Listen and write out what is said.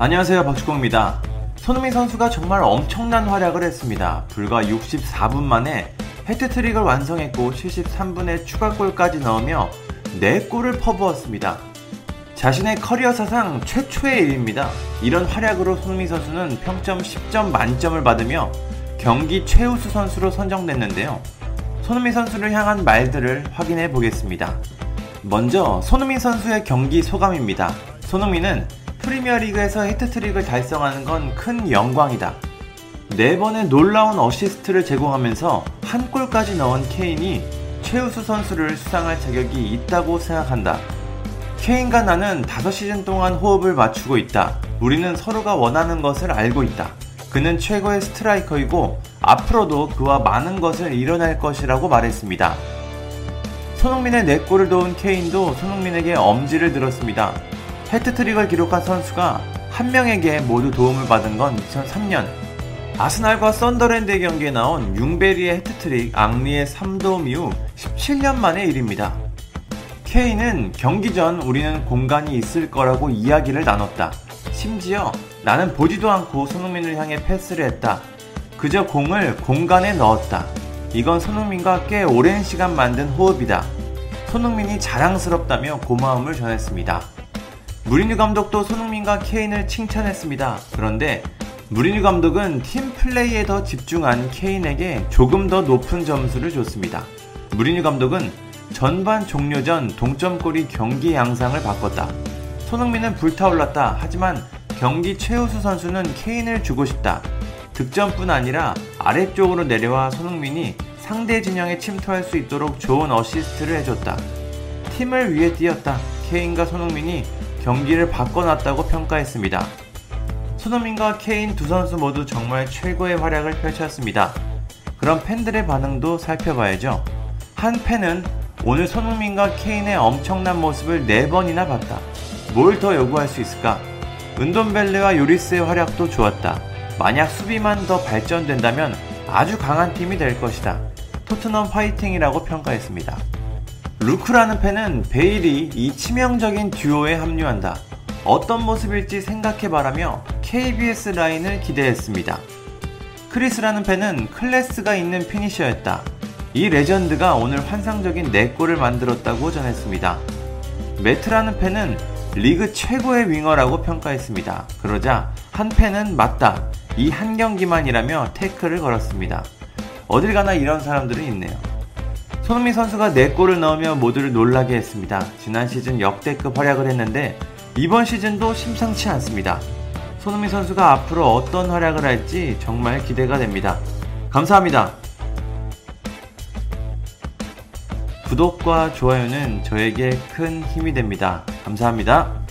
안녕하세요 박주공입니다. 손흥민 선수가 정말 엄청난 활약을 했습니다. 불과 64분 만에 헤트트릭을 완성했고 73분에 추가골까지 넣으며 4골을 퍼부었습니다. 자신의 커리어 사상 최초의 일입니다. 이런 활약으로 손흥민 선수는 평점 10점 만점을 받으며 경기 최우수 선수로 선정됐는데요. 손흥민 선수를 향한 말들을 확인해 보겠습니다. 먼저 손흥민 선수의 경기 소감입니다. 손흥민은 프리미어리그에서 해트트릭을 달성하는 건 큰 영광이다. 네 번의 놀라운 어시스트를 제공하면서 한 골까지 넣은 케인이 최우수 선수를 수상할 자격이 있다고 생각한다. 케인과 나는 5시즌 동안 호흡을 맞추고 있다. 우리는 서로가 원하는 것을 알고 있다. 그는 최고의 스트라이커이고 앞으로도 그와 많은 것을 이뤄낼 것이라고 말했습니다. 손흥민의 4골을 도운 케인도 손흥민에게 엄지를 들었습니다. 헤트트릭을 기록한 선수가 한 명에게 모두 도움을 받은 건 2003년 아스날과 썬더랜드의 경기에 나온 융베리의 헤트트릭 앙리의 3도움 이후 17년 만의 일입니다. 케인은 경기 전 우리는 공간이 있을 거라고 이야기를 나눴다. 심지어 나는 보지도 않고 손흥민을 향해 패스를 했다. 그저 공을 공간에 넣었다. 이건 손흥민과 꽤 오랜 시간 만든 호흡이다. 손흥민이 자랑스럽다며 고마움을 전했습니다. 무리뉴 감독도 손흥민과 케인을 칭찬했습니다. 그런데 무리뉴 감독은 팀 플레이에 더 집중한 케인에게 조금 더 높은 점수를 줬습니다. 무리뉴 감독은 전반 종료 전 동점골이 경기 양상을 바꿨다. 손흥민은 불타올랐다. 하지만 경기 최우수 선수는 케인을 주고 싶다. 득점뿐 아니라 아래쪽으로 내려와 손흥민이 상대 진영에 침투할 수 있도록 좋은 어시스트를 해줬다. 팀을 위해 뛰었다. 케인과 손흥민이 경기를 바꿔놨다고 평가했습니다. 손흥민과 케인 두 선수 모두 정말 최고의 활약을 펼쳤습니다. 그럼 팬들의 반응도 살펴봐야죠. 한 팬은 오늘 손흥민과 케인의 엄청난 모습을 4번이나 봤다. 뭘 더 요구할 수 있을까? 은돈벨레와 요리스의 활약도 좋았다. 만약 수비만 더 발전된다면 아주 강한 팀이 될 것이다. 토트넘 파이팅이라고 평가했습니다. 루크라는 팬은 베일이 이 치명적인 듀오에 합류한다. 어떤 모습일지 생각해봐라며 KBS 라인을 기대했습니다. 크리스라는 팬은 클래스가 있는 finisher였다. 이 레전드가 오늘 환상적인 4골을 만들었다고 전했습니다. 매트라는 팬은 리그 최고의 윙어라고 평가했습니다. 그러자 한 팬은 맞다. 이 한 경기만이라며 태클을 걸었습니다. 어딜 가나 이런 사람들은 있네요. 손흥민 선수가 4골을 넣으며 모두를 놀라게 했습니다. 지난 시즌 역대급 활약을 했는데 이번 시즌도 심상치 않습니다. 손흥민 선수가 앞으로 어떤 활약을 할지 정말 기대가 됩니다. 감사합니다. 구독과 좋아요는 저에게 큰 힘이 됩니다. 감사합니다.